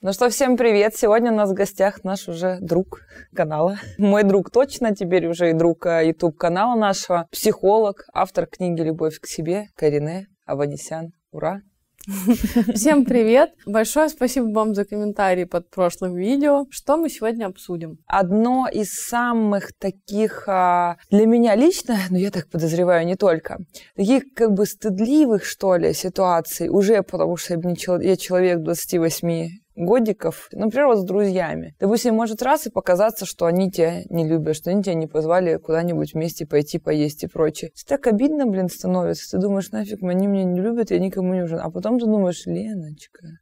Ну что, всем привет! Сегодня у нас в гостях наш уже друг канала. Мой друг точно, теперь уже и друг YouTube-канала э, нашего. Психолог, автор книги «Любовь к себе» Карине Аванесян. Ура! Всем привет! Большое спасибо вам за комментарии под прошлым видео. Что мы сегодня обсудим? Одно из самых таких, а, для меня лично, но я так подозреваю, не только, таких как бы стыдливых, что ли, ситуаций, уже потому что я человек 28 годиков, например, вот с друзьями. Допустим, может раз и показаться, что они тебя не любят, что они тебя не позвали куда-нибудь вместе пойти поесть и прочее. Это так обидно, блин, становится. Ты думаешь, нафиг, они меня не любят, я никому не нужен. А потом ты думаешь, Леночка,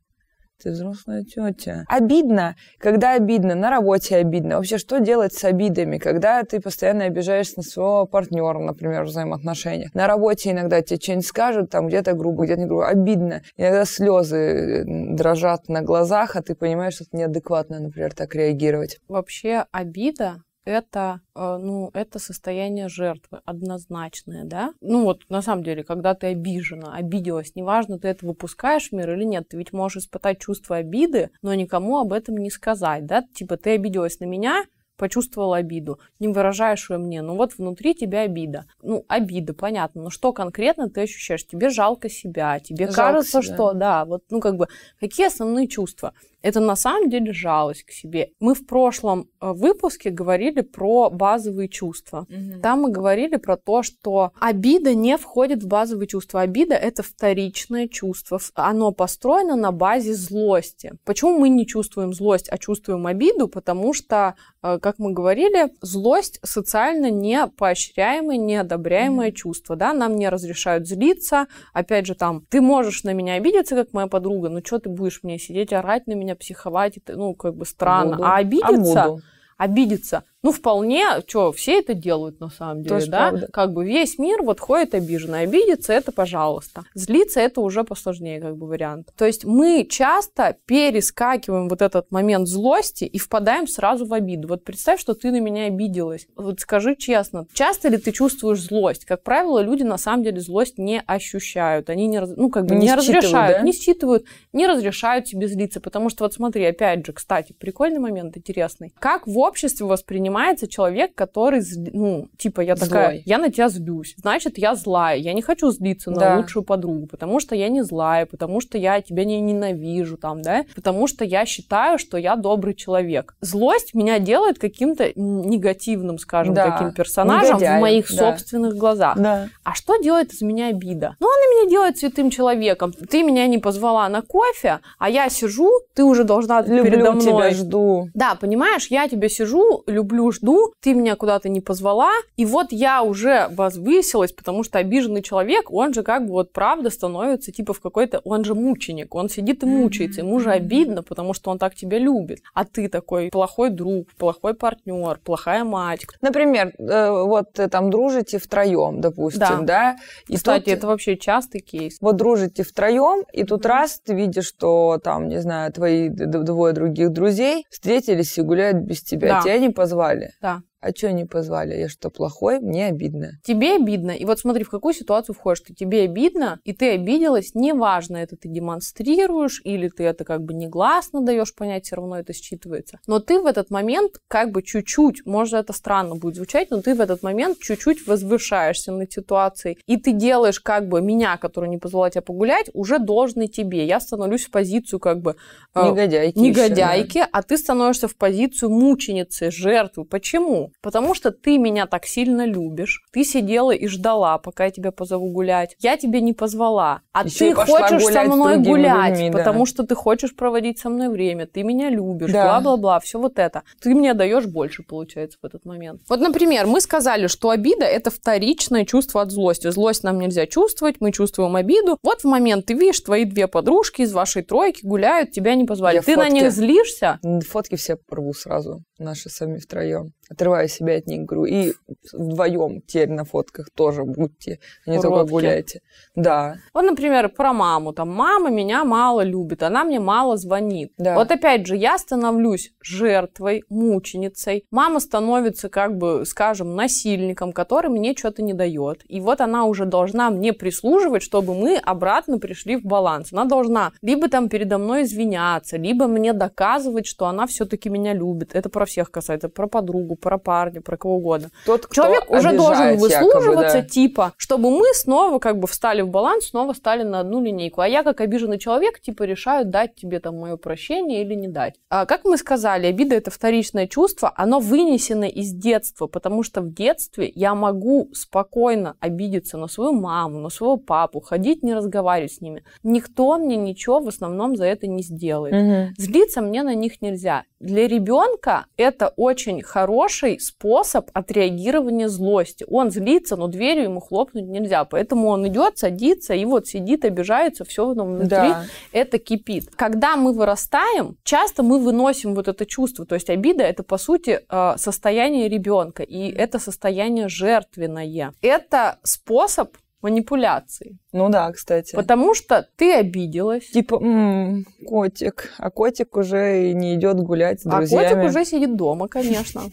ты взрослая тетя. Обидно, когда обидно, на работе обидно. Вообще, что делать с обидами, когда ты постоянно обижаешься на своего партнера, например, в взаимоотношениях. На работе иногда тебе что-нибудь скажут, там где-то грубо, где-то не грубо. Обидно. Иногда слезы дрожат на глазах, а ты понимаешь, что это неадекватно, например, так реагировать. Вообще обида это, э, ну, это состояние жертвы однозначное, да? Ну вот, на самом деле, когда ты обижена, обиделась, неважно, ты это выпускаешь в мир или нет, ты ведь можешь испытать чувство обиды, но никому об этом не сказать, да? Типа, ты обиделась на меня, почувствовал обиду, не выражаешь ее мне, ну вот внутри тебя обида. Ну, обида, понятно, но что конкретно ты ощущаешь? Тебе жалко себя, тебе жалко кажется, себя. что, да, вот, ну, как бы, какие основные чувства? Это на самом деле жалость к себе. Мы в прошлом э, выпуске говорили про базовые чувства. Угу. Там мы говорили про то, что обида не входит в базовые чувства. Обида это вторичное чувство. Оно построено на базе злости. Почему мы не чувствуем злость, а чувствуем обиду? Потому что, э, как мы говорили, злость социально не поощряемое, не одобряемое угу. чувство. Да? Нам не разрешают злиться. Опять же, там, ты можешь на меня обидеться, как моя подруга, но что ты будешь мне сидеть, орать на меня, психовать, это, ну, как бы странно. Буду. А обидеться, а обидеться, ну, вполне, что, все это делают на самом деле, Тоже да? Правда. Как бы весь мир вот ходит обиженный. Обидеться это пожалуйста. Злиться это уже посложнее, как бы вариант. То есть мы часто перескакиваем вот этот момент злости и впадаем сразу в обиду. Вот представь, что ты на меня обиделась. Вот скажи честно, часто ли ты чувствуешь злость? Как правило, люди на самом деле злость не ощущают. Они не, ну, как бы не, не разрешают, да? не считывают, не разрешают себе злиться. Потому что вот смотри, опять же, кстати, прикольный момент, интересный. Как в обществе воспринимают воспринимается человек, который, ну, типа, я такая, Злой. я на тебя злюсь, значит, я злая, я не хочу злиться на да. лучшую подругу, потому что я не злая, потому что я тебя не ненавижу, там, да, потому что я считаю, что я добрый человек. Злость меня делает каким-то негативным, скажем, да. таким персонажем Негодяй. в моих да. собственных глазах. Да. А что делает из меня обида? Ну, она меня делает святым человеком. Ты меня не позвала на кофе, а я сижу, ты уже должна Люблю передо мной. тебя, жду. Да, понимаешь, я тебя сижу, люблю жду, ты меня куда-то не позвала, и вот я уже возвысилась, потому что обиженный человек, он же как бы вот правда становится типа в какой-то, он же мученик, он сидит и мучается, ему же обидно, потому что он так тебя любит, а ты такой плохой друг, плохой партнер, плохая мать. Например, э, вот там дружите втроем, допустим, да? да? И Кстати, тут... это вообще частый кейс. Вот дружите втроем, и тут раз ты видишь, что там, не знаю, твои двое других друзей встретились и гуляют без тебя, да. тебя не позвали позвали. Да. А что не позвали? Я что, плохой? Мне обидно. Тебе обидно. И вот смотри, в какую ситуацию входишь. Что тебе обидно, и ты обиделась. Неважно, это ты демонстрируешь, или ты это как бы негласно даешь понять, все равно это считывается. Но ты в этот момент как бы чуть-чуть, может, это странно будет звучать, но ты в этот момент чуть-чуть возвышаешься над ситуацией. И ты делаешь как бы меня, который не позвола тебя погулять, уже должный тебе. Я становлюсь в позицию как бы... Э, негодяйки. Негодяйки, еще, да. а ты становишься в позицию мученицы, жертвы. Почему? Потому что ты меня так сильно любишь. Ты сидела и ждала, пока я тебя позову гулять. Я тебе не позвала. А Еще ты хочешь со мной гулять, людьми, потому да. что ты хочешь проводить со мной время. Ты меня любишь, бла-бла-бла, все вот это. Ты мне даешь больше, получается, в этот момент. Вот, например, мы сказали, что обида это вторичное чувство от злости. Злость нам нельзя чувствовать, мы чувствуем обиду. Вот в момент ты видишь, твои две подружки из вашей тройки гуляют, тебя не позвали. Я ты фотки, на них злишься? Фотки все порву сразу, наши сами втроем. Отрываю себя от них, говорю, и вдвоем теперь на фотках тоже будьте, а не только Уродки. гуляйте. Да. Вот, например, про маму. Там мама меня мало любит, она мне мало звонит. Да. Вот опять же, я становлюсь жертвой, мученицей. Мама становится, как бы, скажем, насильником, который мне что-то не дает. И вот она уже должна мне прислуживать, чтобы мы обратно пришли в баланс. Она должна либо там передо мной извиняться, либо мне доказывать, что она все-таки меня любит. Это про всех касается, про подругу, про парня, про кого угодно. Тот, кто Человек уже должен обижает якобы, выслуживаться, да. типа, чтобы мы снова как бы встали в баланс, снова стали на одну линейку. А я, как обиженный человек, типа, решаю, дать тебе там мое прощение или не дать. А, как мы сказали, обида — это вторичное чувство, оно вынесено из детства, потому что в детстве я могу спокойно обидеться на свою маму, на своего папу, ходить, не разговаривать с ними. Никто мне ничего в основном за это не сделает. Мгм. Злиться мне на них нельзя. Для ребенка это очень хороший способ отреагирования злости. Он злится, но дверью ему хлопнуть нельзя. Поэтому он идет, садится и вот сидит, обижается, все внутри Да. это кипит. Когда мы вырастаем, часто мы выносим вот это чувство. То есть обида это по сути э, состояние ребенка, и это состояние жертвенное. Это способ манипуляции. Ну да, кстати. Потому что ты обиделась, Типа, «М, котик, а котик уже не идет гулять с а друзьями. котик уже сидит дома, конечно.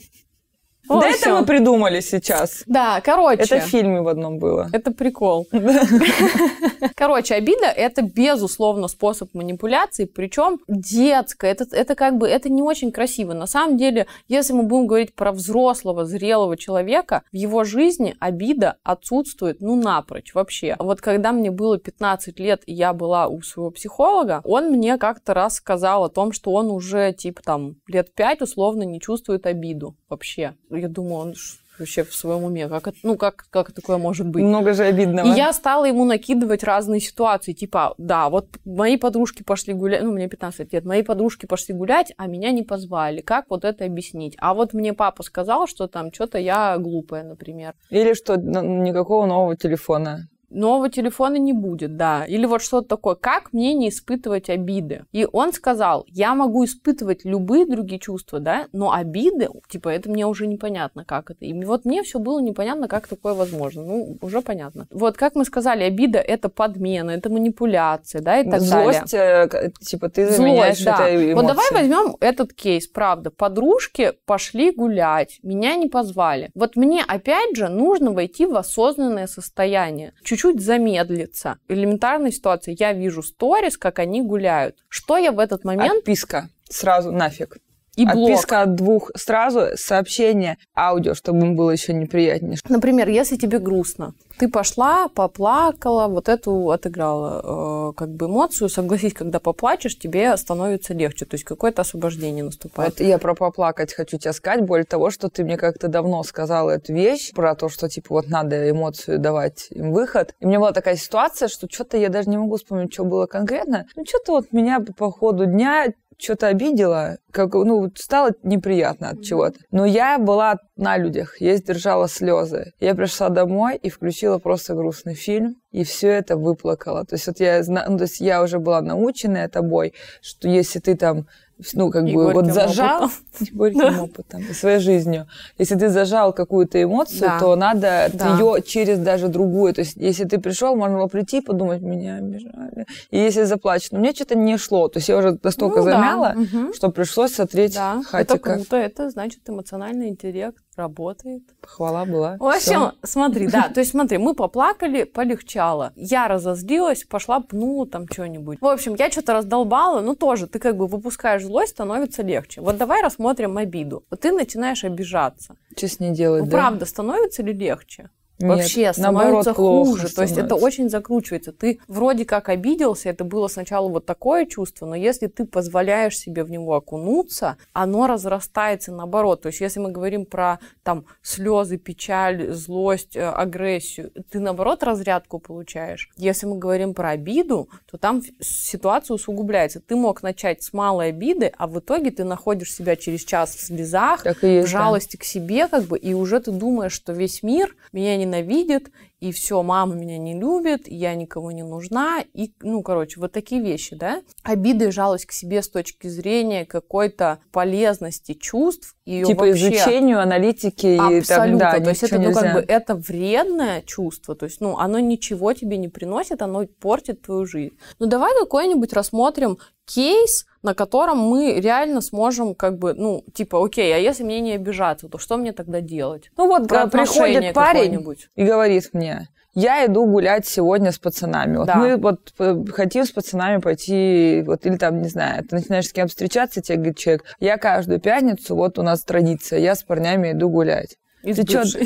В Да общем, это мы придумали сейчас. Да, короче. Это в фильме в одном было. Это прикол. Короче, обида это безусловно способ манипуляции, причем детская. Это, это как бы это не очень красиво. На самом деле, если мы будем говорить про взрослого, зрелого человека, в его жизни обида отсутствует, ну, напрочь вообще. Вот когда мне было 15 лет, и я была у своего психолога, он мне как-то раз сказал о том, что он уже, типа, там, лет 5 условно не чувствует обиду вообще. Я думаю, он вообще в своем уме. Как это, ну, как, как такое может быть? Много же обидного. И я стала ему накидывать разные ситуации, типа, да, вот мои подружки пошли гулять, ну, мне 15 лет, мои подружки пошли гулять, а меня не позвали. Как вот это объяснить? А вот мне папа сказал, что там что-то я глупая, например. Или что н- никакого нового телефона. Нового телефона не будет, да. Или вот что-то такое. Как мне не испытывать обиды? И он сказал, я могу испытывать любые другие чувства, да, но обиды, типа, это мне уже непонятно, как это. И вот мне все было непонятно, как такое возможно. Ну, уже понятно. Вот, как мы сказали, обида — это подмена, это манипуляция, да, и так далее. Злость, э, типа, ты заменяешь Злость, да. это Вот давай возьмем этот кейс, правда. Подружки пошли гулять, меня не позвали. Вот мне опять же нужно войти в осознанное состояние, чуть-чуть замедлиться. Элементарная ситуация. Я вижу сторис, как они гуляют. Что я в этот момент? Отписка. Сразу нафиг. И блок. Отписка от двух сразу, сообщение, аудио, чтобы им было еще неприятнее. Например, если тебе грустно, ты пошла, поплакала, вот эту отыграла э, как бы эмоцию. Согласись, когда поплачешь, тебе становится легче. То есть какое-то освобождение наступает. Вот я про поплакать хочу тебе сказать. Более того, что ты мне как-то давно сказала эту вещь, про то, что, типа, вот надо эмоцию давать им выход. И у меня была такая ситуация, что что-то я даже не могу вспомнить, что было конкретно. Ну, что-то вот меня по ходу дня что-то обидела, как, ну, стало неприятно от чего-то. Но я была на людях, я сдержала слезы. Я пришла домой и включила просто грустный фильм, и все это выплакала. То есть вот я, ну, то есть я уже была наученная тобой, что если ты там ну, как И бы вот зажал опытом. горьким опытом и своей жизнью. Если ты зажал какую-то эмоцию, Да. то надо Да. ее через даже другую. То есть, если ты пришел, можно было прийти и подумать, меня обижали. И если заплачешь, но мне что-то не шло. То есть я уже настолько Ну да, замяла, мгм. что пришлось сотрить Да, это хатика. круто, это значит эмоциональный интеллект работает. Хвала была. В общем, Всё. смотри, да, то есть смотри, мы поплакали, полегчало. Я разозлилась, пошла, пнула там что-нибудь. В общем, я что-то раздолбала, ну тоже, ты как бы выпускаешь злость, становится легче. Вот давай рассмотрим обиду. Вот ты начинаешь обижаться. Что с ней делать, Ну, да? правда, становится ли легче? Нет, Вообще становится хуже. То есть это очень закручивается. Ты вроде как обиделся, это было сначала вот такое чувство, но если ты позволяешь себе в него окунуться, оно разрастается наоборот. То есть если мы говорим про там слезы, печаль, злость, э, агрессию, ты наоборот разрядку получаешь. Если мы говорим про обиду, то там ситуация усугубляется. Ты мог начать с малой обиды, а в итоге ты находишь себя через час в слезах, есть, в да. жалости к себе, как бы, и уже ты думаешь, что весь мир меня ненавидит, и все, мама меня не любит, я никому не нужна, и, ну, короче, вот такие вещи, да. Обида и жалость к себе с точки зрения какой-то полезности чувств. И типа вообще... изучению, аналитики. Абсолютно. И, да, то есть это, ну, как бы, это вредное чувство, то есть, ну, оно ничего тебе не приносит, оно портит твою жизнь. Ну, давай какой-нибудь рассмотрим кейс, на котором мы реально сможем как бы, ну, типа, окей, а если мне не обижаться, то что мне тогда делать? Ну вот Про приходит парень и говорит мне, я иду гулять сегодня с пацанами. Вот да. мы вот э, хотим с пацанами пойти, вот, или там, не знаю, ты начинаешь с кем встречаться, тебе говорит человек, я каждую пятницу, вот у нас традиция, я с парнями иду гулять. И ты что?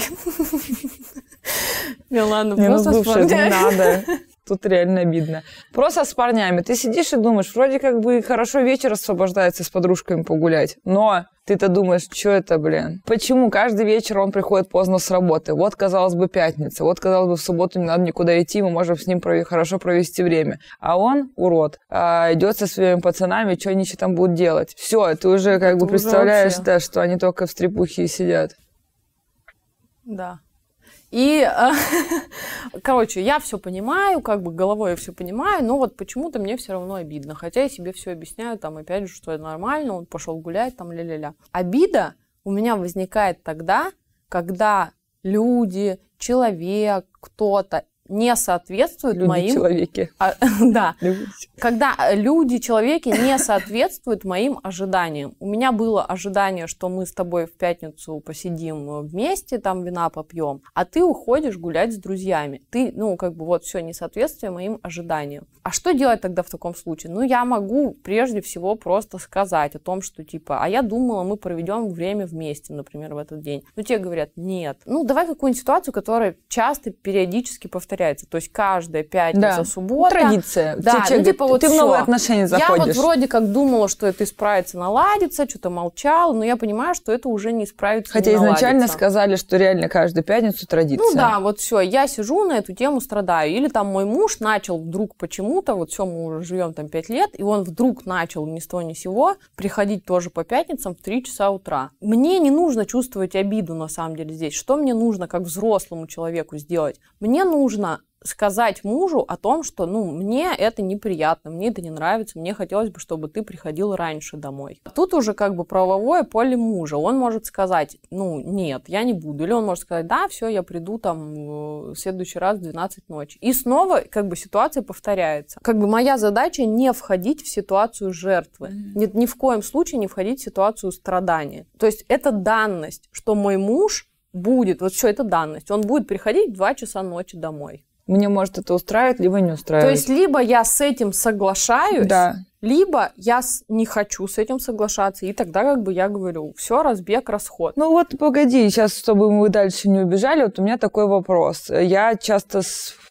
Милана, не, ну, просто не надо. Тут реально обидно. Просто с парнями. Ты сидишь и думаешь, вроде как бы хорошо вечер освобождается с подружками погулять. Но ты-то думаешь, что это, блин? Почему каждый вечер он приходит поздно с работы? Вот, казалось бы, пятница. Вот, казалось бы, в субботу не надо никуда идти, мы можем с ним хорошо провести время. А он, урод, а, идет со своими пацанами, что они еще там будут делать? Все, ты уже как это бы представляешь, да, что они только в стрипухе сидят. Да. И, э, короче, я все понимаю, как бы головой я все понимаю, но вот почему-то мне все равно обидно. Хотя я себе все объясняю, там, опять же, что это нормально, он пошел гулять, там, ля-ля-ля. Обида у меня возникает тогда, когда люди, человек, кто-то не соответствуют люди, моим... человеки. А, да. Люди. Когда э, люди, человеки не соответствуют моим ожиданиям. У меня было ожидание, что мы с тобой в пятницу посидим вместе, там вина попьем, а ты уходишь гулять с друзьями. Ты, ну, как бы вот все несоответствие моим ожиданиям. А что делать тогда в таком случае? Ну, я могу прежде всего просто сказать о том, что типа, а я думала, мы проведем время вместе, например, в этот день. Но тебе говорят, нет. Ну, давай какую-нибудь ситуацию, которая часто, периодически повторяется. То есть каждая пятница, да. суббота. Традиция. Да, ну, типа вот ты все. в новые отношения заходишь. Я вот вроде как думала, что это исправится, наладится, что-то молчала, но я понимаю, что это уже не исправится, Хотя не изначально наладится. сказали, что реально каждую пятницу традиция. Ну да, вот все, я сижу на эту тему, страдаю. Или там мой муж начал вдруг почему-то, вот все, мы уже живем там 5 лет, и он вдруг начал ни с того ни с сего приходить тоже по пятницам в 3 часа утра. Мне не нужно чувствовать обиду на самом деле здесь. Что мне нужно как взрослому человеку сделать? Мне нужно сказать мужу о том, что, ну, мне это неприятно, мне это не нравится, мне хотелось бы, чтобы ты приходил раньше домой. Тут уже как бы правовое поле мужа. Он может сказать, ну, нет, я не буду. Или он может сказать, да, все, я приду там в следующий раз в 12 ночи. И снова как бы ситуация повторяется. Как бы моя задача не входить в ситуацию жертвы. Ни, ни в коем случае не входить в ситуацию страдания. То есть это данность, что мой муж будет, вот что это данность, он будет приходить в 2 часа ночи домой. Мне может это устраивает, либо не устраивает. То есть либо я с этим соглашаюсь, да. либо я не хочу с этим соглашаться, и тогда как бы я говорю, все, разбег, расход. Ну вот погоди, сейчас, чтобы мы дальше не убежали, вот у меня такой вопрос. Я часто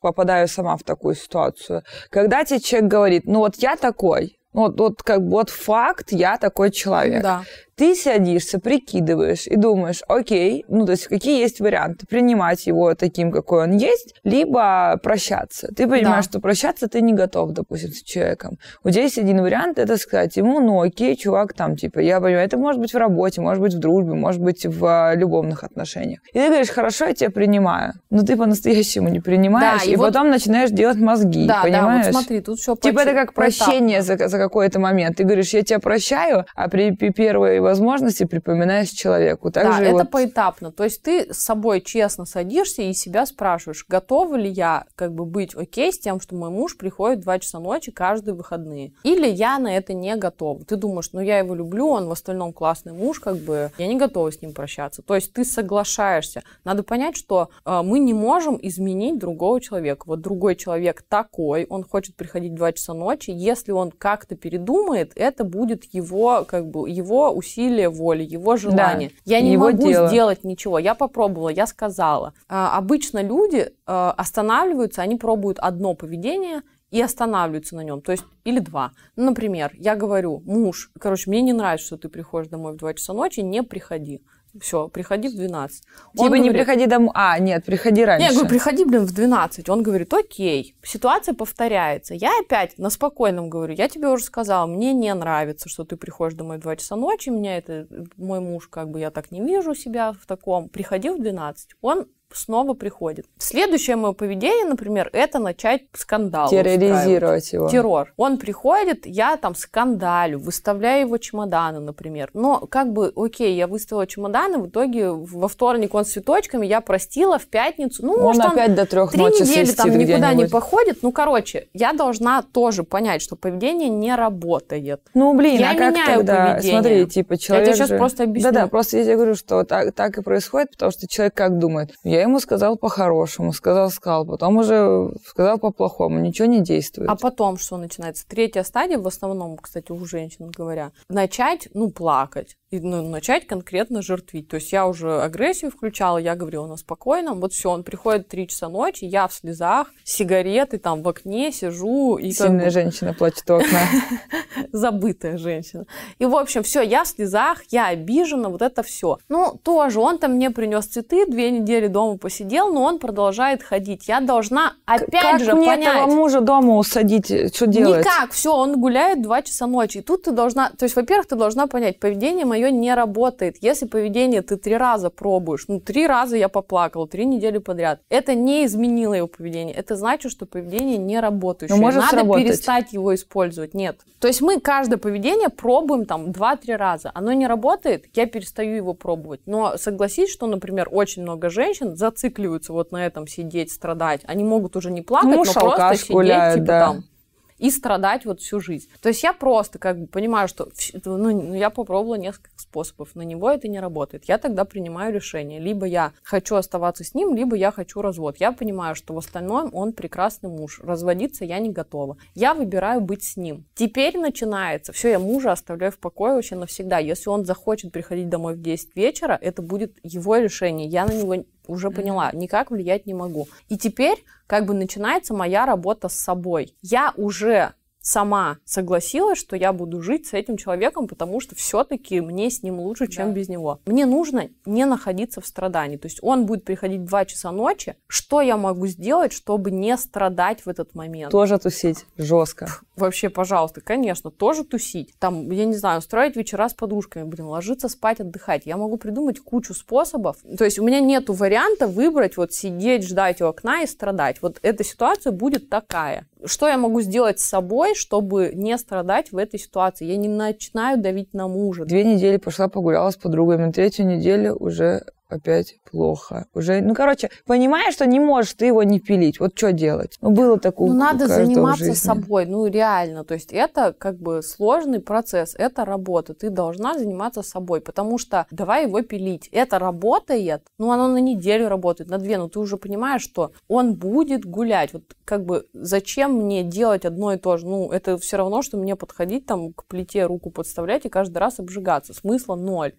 попадаю сама в такую ситуацию. Когда тебе человек говорит, ну вот я такой, вот, вот как бы вот факт, я такой человек. Да ты садишься, прикидываешь и думаешь, окей, ну, то есть какие есть варианты? Принимать его таким, какой он есть, либо прощаться. Ты понимаешь, да. что прощаться ты не готов, допустим, с человеком. У тебя есть один вариант, это сказать ему, ну, окей, чувак, там, типа, я понимаю, это может быть в работе, может быть в дружбе, может быть в а, любовных отношениях. И ты говоришь, хорошо, я тебя принимаю, но ты по-настоящему не принимаешь, да, и, и вот... потом начинаешь делать мозги, да, понимаешь? Да, вот смотри, тут все Типа это как прощение за, за какой-то момент. Ты говоришь, я тебя прощаю, а при, первой возможности припоминаешь человеку. Так да, это вот... поэтапно. То есть ты с собой честно садишься и себя спрашиваешь, готова ли я как бы быть окей с тем, что мой муж приходит в 2 часа ночи каждые выходные. Или я на это не готова. Ты думаешь, ну я его люблю, он в остальном классный муж, как бы я не готова с ним прощаться. То есть ты соглашаешься. Надо понять, что э, мы не можем изменить другого человека. Вот другой человек такой, он хочет приходить в 2 часа ночи. Если он как-то передумает, это будет его, как бы, его усилие воли, его желание. Да, я не его могу дело. сделать ничего. Я попробовала, я сказала. А, обычно люди а, останавливаются, они пробуют одно поведение и останавливаются на нем, то есть или два. Ну, например, я говорю, муж, короче, мне не нравится, что ты приходишь домой в 2 часа ночи, не приходи. Все, приходи в 12. Он типа говорит, не приходи домой. А, нет, приходи раньше. Нет, я говорю, приходи, блин, в 12. Он говорит, окей, ситуация повторяется. Я опять на спокойном говорю, я тебе уже сказала, мне не нравится, что ты приходишь домой в 2 часа ночи, меня это, мой муж, как бы, я так не вижу себя в таком. Приходи в 12. Он снова приходит. Следующее мое поведение, например, это начать скандал. Терроризировать его. Террор. Он приходит, я там скандалю, выставляю его чемоданы, например. Но как бы, окей, я выставила чемоданы, в итоге во вторник он с цветочками, я простила, в пятницу, ну, Он может, он опять до трех три ночи недели там никуда не походит. Ну, короче, я должна тоже понять, что поведение не работает. Ну, блин, Я а как меняю тогда? поведение. Смотри, типа, человек сейчас же- просто объясню. Да-да, просто я тебе говорю, что так, так и происходит, потому что человек как думает? Я ему сказал по-хорошему, сказал, сказал, потом уже сказал по-плохому, ничего не действует. А потом что начинается? Третья стадия, в основном, кстати, у женщин говоря, начать, ну, плакать. И, ну, начать конкретно жертвить. То есть я уже агрессию включала, я говорила на спокойном. Вот все, он приходит в 3 часа ночи, я в слезах, сигареты там в окне сижу. И как Сильная бы женщина плачет у окна. забытая женщина. И, в общем, все, я в слезах, я обижена, вот это все. Ну, тоже, он там мне принес цветы, две недели дома посидел, но он продолжает ходить. Я должна опять как же мне понять. этого мужа дома усадить? Что делать? Никак, все, он гуляет 2 часа ночи. И тут ты должна, то есть, во-первых, ты должна понять, поведение мое не работает. Если поведение ты три раза пробуешь, ну, три раза я поплакала, три недели подряд, это не изменило его поведение. Это значит, что поведение не работающее. Может Надо сработать. перестать его использовать. Нет. То есть мы каждое поведение пробуем там 2-3 раза. Оно не работает, я перестаю его пробовать. Но согласись, что, например, очень много женщин зацикливаются вот на этом сидеть, страдать. Они могут уже не плакать, Муж но просто сидеть, гуляет, типа да. там и страдать вот всю жизнь. То есть я просто как бы понимаю, что ну, ну, я попробовала несколько способов, на него это не работает. Я тогда принимаю решение. Либо я хочу оставаться с ним, либо я хочу развод. Я понимаю, что в остальном он прекрасный муж. Разводиться я не готова. Я выбираю быть с ним. Теперь начинается. Все, я мужа оставляю в покое вообще навсегда. Если он захочет приходить домой в 10 вечера, это будет его решение. Я на него уже поняла, никак влиять не могу. И теперь как бы начинается моя работа с собой. Я уже сама согласилась, что я буду жить с этим человеком, потому что все-таки мне с ним лучше, чем Да. без него. Мне нужно не находиться в страдании. То есть он будет приходить в 2 часа ночи. Что я могу сделать, чтобы не страдать в этот момент? Тоже тусить жестко. Вообще, пожалуйста, конечно, тоже тусить. Там, я не знаю, устроить вечера с подружками, блин, ложиться спать, отдыхать. Я могу придумать кучу способов. То есть у меня нету варианта выбрать, вот сидеть, ждать у окна и страдать. Вот эта ситуация будет такая. Что я могу сделать с собой, чтобы не страдать в этой ситуации? Я не начинаю давить на мужа. Две недели пошла погуляла с подругами, третью неделю уже опять плохо. Уже, ну, короче, понимаешь, что не можешь ты его не пилить. Вот что делать? Ну, было такое. Ну, надо заниматься жизни. собой, ну, реально. То есть это как бы сложный процесс, это работа. Ты должна заниматься собой, потому что давай его пилить. Это работает, ну, оно на неделю работает, на две, но ты уже понимаешь, что он будет гулять. Вот как бы зачем мне делать одно и то же? Ну, это все равно, что мне подходить там к плите, руку подставлять и каждый раз обжигаться. Смысла ноль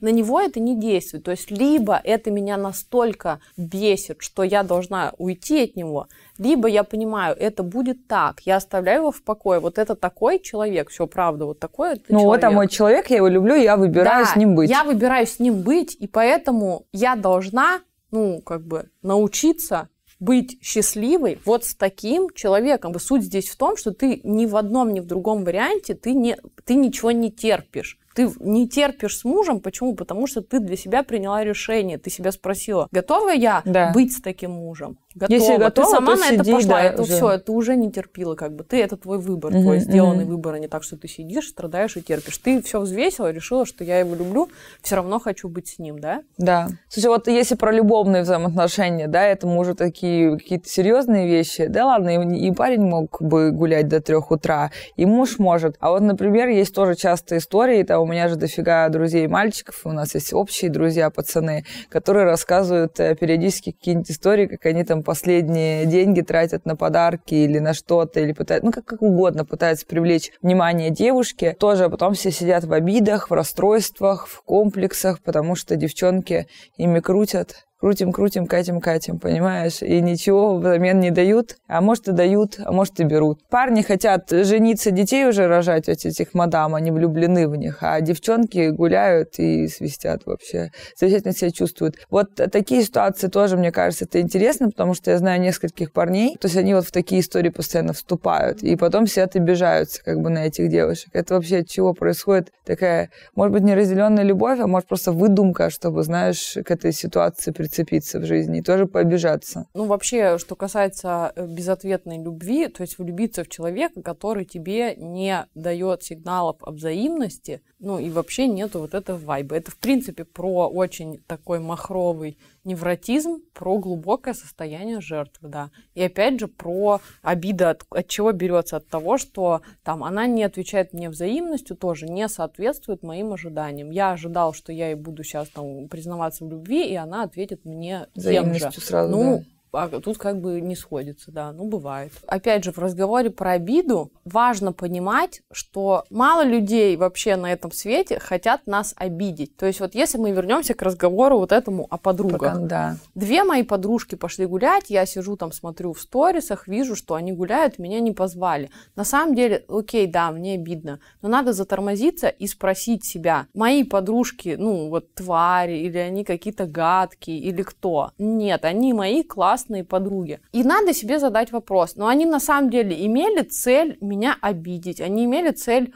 на него это не действует. То есть либо это меня настолько бесит, что я должна уйти от него, либо я понимаю, это будет так, я оставляю его в покое. Вот это такой человек, все правда, вот такой это Ну, вот человек. а мой человек, я его люблю, я выбираю Да, с ним быть. Я выбираю с ним быть, и поэтому я должна, ну, как бы, научиться быть счастливой вот с таким человеком. Суть здесь в том, что ты ни в одном, ни в другом варианте ты, не, ты ничего не терпишь. Ты не терпишь с мужем. Почему? Потому что ты для себя приняла решение. Ты себя спросила, готова я Да. быть с таким мужем? Готова. Если готова, ты сама то на это сиди, пошла. да, это уже. все, ты уже не терпила, как бы. Ты это твой выбор, Мгм, твой сделанный выбор, а не так, что ты сидишь, страдаешь и терпишь. Ты все взвесила, решила, что я его люблю, все равно хочу быть с ним, да? Да. Слушай, вот если про любовные взаимоотношения, да, это уже такие какие-то серьезные вещи. Да ладно, и, и парень мог бы гулять до трех утра, и муж может. А вот, например, есть тоже часто истории, там у меня же дофига друзей мальчиков, у нас есть общие друзья, пацаны, которые рассказывают э, периодически какие-нибудь истории, как они там последние деньги тратят на подарки или на что-то, или пытаются, ну, как, как угодно пытаются привлечь внимание девушки. Тоже потом все сидят в обидах, в расстройствах, в комплексах, потому что девчонки ими крутят. Крутим, крутим, катим, катим, понимаешь? И ничего взамен не дают. А может и дают, а может и берут. Парни хотят жениться, детей уже рожать от этих мадам, они влюблены в них. А девчонки гуляют и свистят вообще. Замечательно себя чувствуют. Вот такие ситуации тоже, мне кажется, это интересно, потому что я знаю нескольких парней, то есть они вот в такие истории постоянно вступают. И потом все обижаются как бы на этих девушек. Это вообще от чего происходит такая, может быть, неразделенная любовь, а может просто выдумка, чтобы, знаешь, к этой ситуации прийти прицепиться в жизни, и тоже пообижаться. Ну, вообще, что касается э, безответной любви, то есть влюбиться в человека, который тебе не дает сигналов о взаимности, ну и вообще нету вот этого вайба. Это, в принципе, про очень такой махровый невротизм, про глубокое состояние жертвы, да. И опять же про обида, от, от чего берется? От того, что там она не отвечает мне взаимностью, тоже не соответствует моим ожиданиям. Я ожидал, что я ей буду сейчас там признаваться в любви, и она ответит мне тем же. Сразу, ну, да а тут как бы не сходится, да, ну бывает. Опять же, в разговоре про обиду важно понимать, что мало людей вообще на этом свете хотят нас обидеть. То есть вот если мы вернемся к разговору вот этому о подругах. Пока, да. Две мои подружки пошли гулять, я сижу там, смотрю в сторисах, вижу, что они гуляют, меня не позвали. На самом деле, окей, да, мне обидно, но надо затормозиться и спросить себя, мои подружки, ну вот твари, или они какие-то гадкие, или кто? Нет, они мои классные классные подруги. И надо себе задать вопрос, но они на самом деле имели цель меня обидеть, они имели цель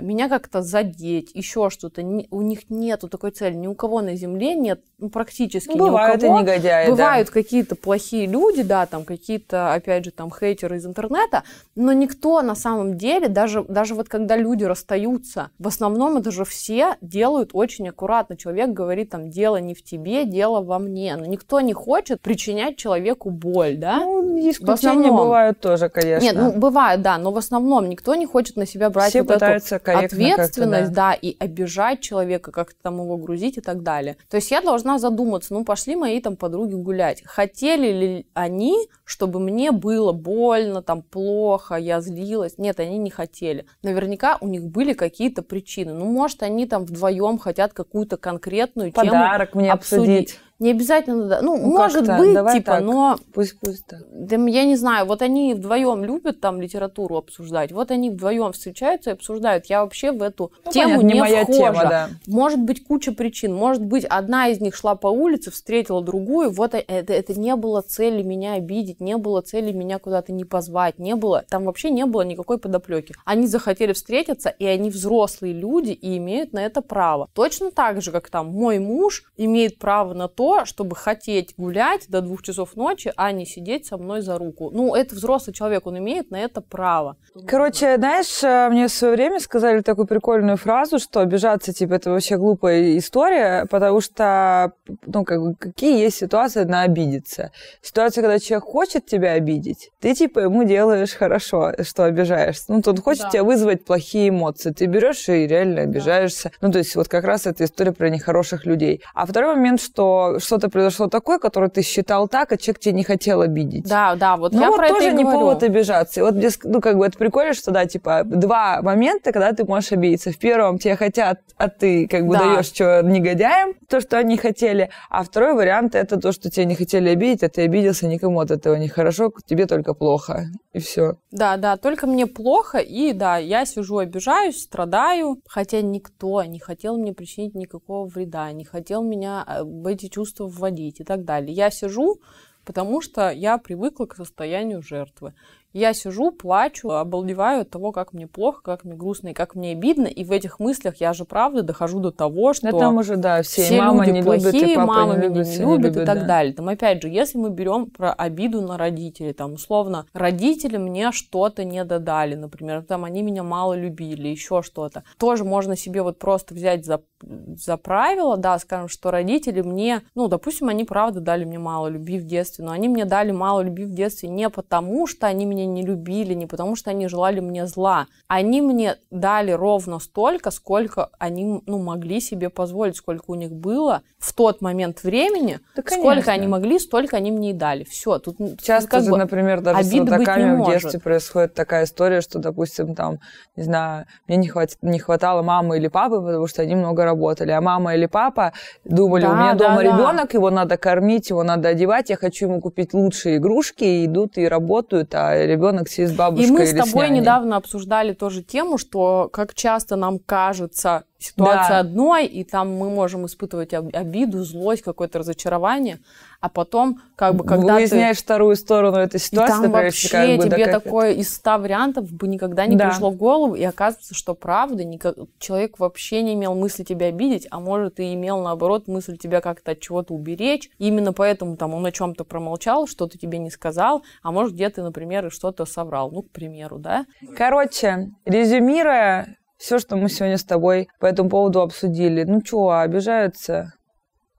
меня как-то задеть, еще что-то. У них нету такой цели. Ни у кого на Земле нет, ну, практически бывают ни у кого. И негодяи, бывают да. какие-то плохие люди, да, там какие-то, опять же, там хейтеры из интернета, но никто на самом деле, даже, даже вот когда люди расстаются, в основном это же все делают очень аккуратно. Человек говорит, там, дело не в тебе, дело во мне. Но никто не хочет причинять человеку боль, да? Ну, исключения бывают тоже, конечно. Нет, ну, бывает, да, но в основном никто не хочет на себя брать все вот эту ответственность, да. да, и обижать человека, как-то там его грузить и так далее. То есть я должна задуматься, ну, пошли мои там подруги гулять. Хотели ли они, чтобы мне было больно, там, плохо, я злилась? Нет, они не хотели. Наверняка у них были какие-то причины. Ну, может, они там вдвоем хотят какую-то конкретную Подарок тему мне обсудить. обсудить. Не обязательно, да. Ну, ну может быть, Давай типа, так. но... Пусть, пусть так. Да, я не знаю, вот они вдвоем любят там литературу обсуждать, вот они вдвоем встречаются и обсуждают. Я вообще в эту ну, тему понятно, не, не моя вхожа. Тема, да. Может быть, куча причин. Может быть, одна из них шла по улице, встретила другую. Вот это, это не было цели меня обидеть, не было цели меня куда-то не позвать, не было. Там вообще не было никакой подоплеки. Они захотели встретиться, и они взрослые люди и имеют на это право. Точно так же, как там мой муж имеет право на то, чтобы хотеть гулять до двух часов ночи, а не сидеть со мной за руку. Ну, это взрослый человек, он имеет на это право. Короче, знаешь, э, мне в свое время сказали такую прикольную фразу, что обижаться, типа, это вообще глупая история, потому что, ну, как бы, какие есть ситуации на обидеться? Ситуация, когда человек хочет тебя обидеть, ты, типа, ему делаешь хорошо, что обижаешься. Ну, тот хочет да. тебя вызвать плохие эмоции, ты берешь и реально обижаешься. Да. Ну, то есть, вот как раз эта история про нехороших людей. А второй момент, что что-то произошло такое, которое ты считал так, а человек тебя не хотел обидеть. Да, да, вот ну, я вот про тоже это не говорю. повод обижаться. И вот, ну, как бы это прикольно, что, да, типа, два момента, когда ты можешь обидеться. В первом тебя хотят, а ты как бы да. даешь что негодяям, то, что они хотели. А второй вариант это то, что тебя не хотели обидеть, а ты обиделся, никому от этого не хорошо, тебе только плохо. И все. Да, да, только мне плохо, и да, я сижу, обижаюсь, страдаю, хотя никто не хотел мне причинить никакого вреда, не хотел меня эти чувства вводить и так далее. Я сижу, потому что я привыкла к состоянию жертвы. Я сижу, плачу, обалдеваю от того, как мне плохо, как мне грустно и как мне обидно. И в этих мыслях я же правда дохожу до того, что да, там уже, да, все, все мама люди не плохие, любит, и папа мама не меня любит, не все любит, не любят и так да. далее. Там опять же, если мы берем про обиду на родителей, там условно, родители мне что-то не додали, например, там они меня мало любили, еще что-то. Тоже можно себе вот просто взять за, за правило, да, скажем, что родители мне, ну, допустим, они правда дали мне мало любви в детстве, но они мне дали мало любви в детстве не потому, что они меня не любили, не потому что они желали мне зла. Они мне дали ровно столько, сколько они ну, могли себе позволить, сколько у них было в тот момент времени, да, сколько они могли, столько они мне и дали. Все. Тут часто как же, бы, например, даже с родаками в детстве происходит такая история, что, допустим, там, не знаю, мне не, хват... не хватало мамы или папы, потому что они много работали, а мама или папа думали, да, у меня дома да, ребенок, да. его надо кормить, его надо одевать, я хочу ему купить лучшие игрушки, и идут и работают, а ребенок сидит с бабушкой и мы с тобой недавно обсуждали тоже тему, что как часто нам кажется, ситуации да. одной, и там мы можем испытывать обиду, злость, какое-то разочарование, а потом, как бы, когда Выясняешь ты... вторую сторону этой ситуации, и там например, вообще как бы, тебе да, такое из ста вариантов бы никогда не да. пришло в голову, и оказывается, что правда, никак... человек вообще не имел мысли тебя обидеть, а может и имел, наоборот, мысль тебя как-то от чего-то уберечь, именно поэтому там он о чем-то промолчал, что-то тебе не сказал, а может где-то, например, и что-то соврал, ну, к примеру, да? Короче, резюмируя все, что мы сегодня с тобой по этому поводу обсудили. Ну что, обижаются?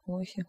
Лохи.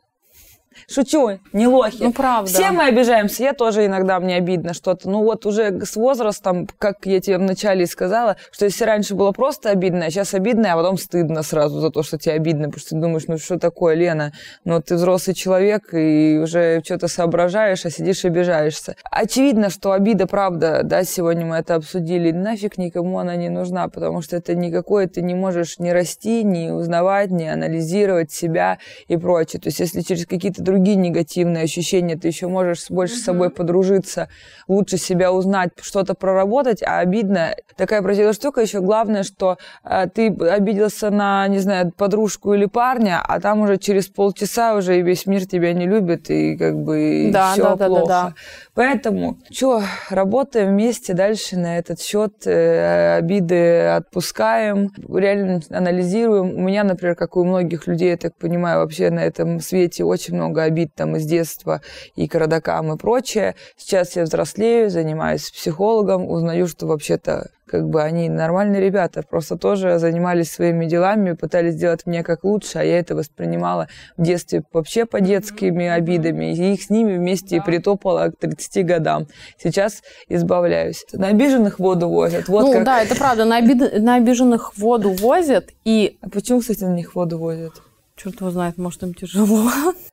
Шучу, не лохи. Ну, правда. Все мы обижаемся. Я тоже иногда, мне обидно что-то. Ну, вот уже с возрастом, как я тебе вначале сказала, что если раньше было просто обидно, а сейчас обидно, а потом стыдно сразу за то, что тебе обидно, потому что ты думаешь, ну, что такое, Лена? Ну, ты взрослый человек и уже что-то соображаешь, а сидишь и обижаешься. Очевидно, что обида, правда, да, сегодня мы это обсудили, нафиг никому она не нужна, потому что это никакое, ты не можешь не расти, не узнавать, не анализировать себя и прочее. То есть, если через какие-то какие-то другие негативные ощущения, ты еще можешь больше с собой подружиться, лучше себя узнать, что-то проработать, а обидно. Такая противная штука. Еще главное, что э, ты обиделся на, не знаю, подружку или парня, а там уже через полчаса уже и весь мир тебя не любит, и как бы да, все да, плохо. Да, да, да. Поэтому, что, работаем вместе дальше на этот счет, э, обиды отпускаем, реально анализируем. У меня, например, как у многих людей, я так понимаю, вообще на этом свете очень много много обид там из детства и к родакам и прочее. Сейчас я взрослею, занимаюсь психологом, узнаю, что вообще-то как бы они нормальные ребята, просто тоже занимались своими делами, пытались сделать мне как лучше, а я это воспринимала в детстве вообще по детскими обидами, и их с ними вместе да. притопала к 30 годам. Сейчас избавляюсь. На обиженных воду возят. Вот ну как... да, это правда, на, обид... на обиженных воду возят, и... А почему, кстати, на них воду возят? Черт его знает, может, им тяжело.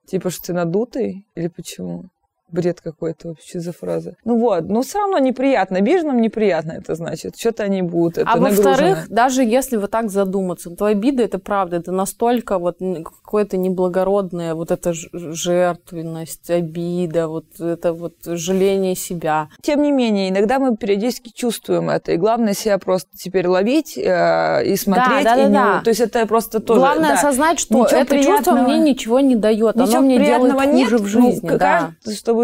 Типа, что ты надутый? Или почему? Бред какой-то вообще за фраза. Ну вот, но все равно неприятно. Обиженным неприятно это значит. Что-то они будут. Это а во-вторых, даже если вот так задуматься, то обида это правда, это настолько вот какое-то неблагородное, вот эта жертвенность, обида, вот это вот жаление себя. Тем не менее, иногда мы периодически чувствуем это. И главное себя просто теперь ловить э, и смотреть. Да, да, и да, не... да. То есть это просто тоже... Главное да. осознать, что ничего это приятного... чувство мне ничего не дает. Ничего Оно мне делает хуже нет, в жизни. Ну, да.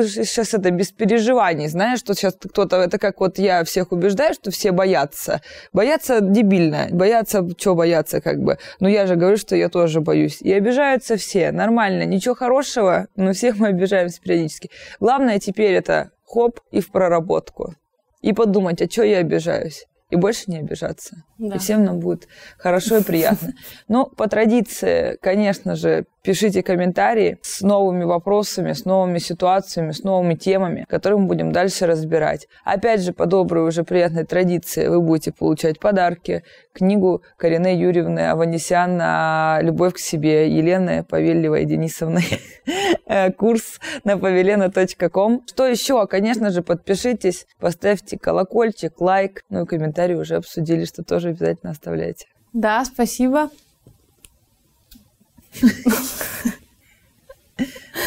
Чтобы сейчас это без переживаний, знаешь, что сейчас кто-то, это как вот я всех убеждаю, что все боятся. Боятся дебильно, боятся, что боятся как бы. Но я же говорю, что я тоже боюсь. И обижаются все, нормально, ничего хорошего, но всех мы обижаемся периодически. Главное теперь это хоп и в проработку. И подумать, а что я обижаюсь? И больше не обижаться. Да. И всем нам будет хорошо и приятно. Но по традиции, конечно же, Пишите комментарии с новыми вопросами, с новыми ситуациями, с новыми темами, которые мы будем дальше разбирать. Опять же, по доброй уже приятной традиции вы будете получать подарки. Книгу Карины Юрьевны Аванесян на «Любовь к себе» Елены Павельевой Денисовны. Курс на павелена.ком. Что еще? Конечно же, подпишитесь, поставьте колокольчик, лайк. Ну и комментарии уже обсудили, что тоже обязательно оставляйте. Да, спасибо.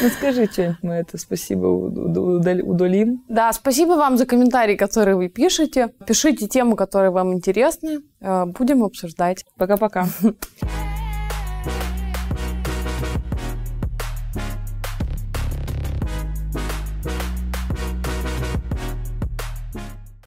Ну скажи что-нибудь, мы это спасибо удалим. Да, спасибо вам за комментарии, которые вы пишете. Пишите темы, которые вам интересны. Э, будем обсуждать. Пока-пока.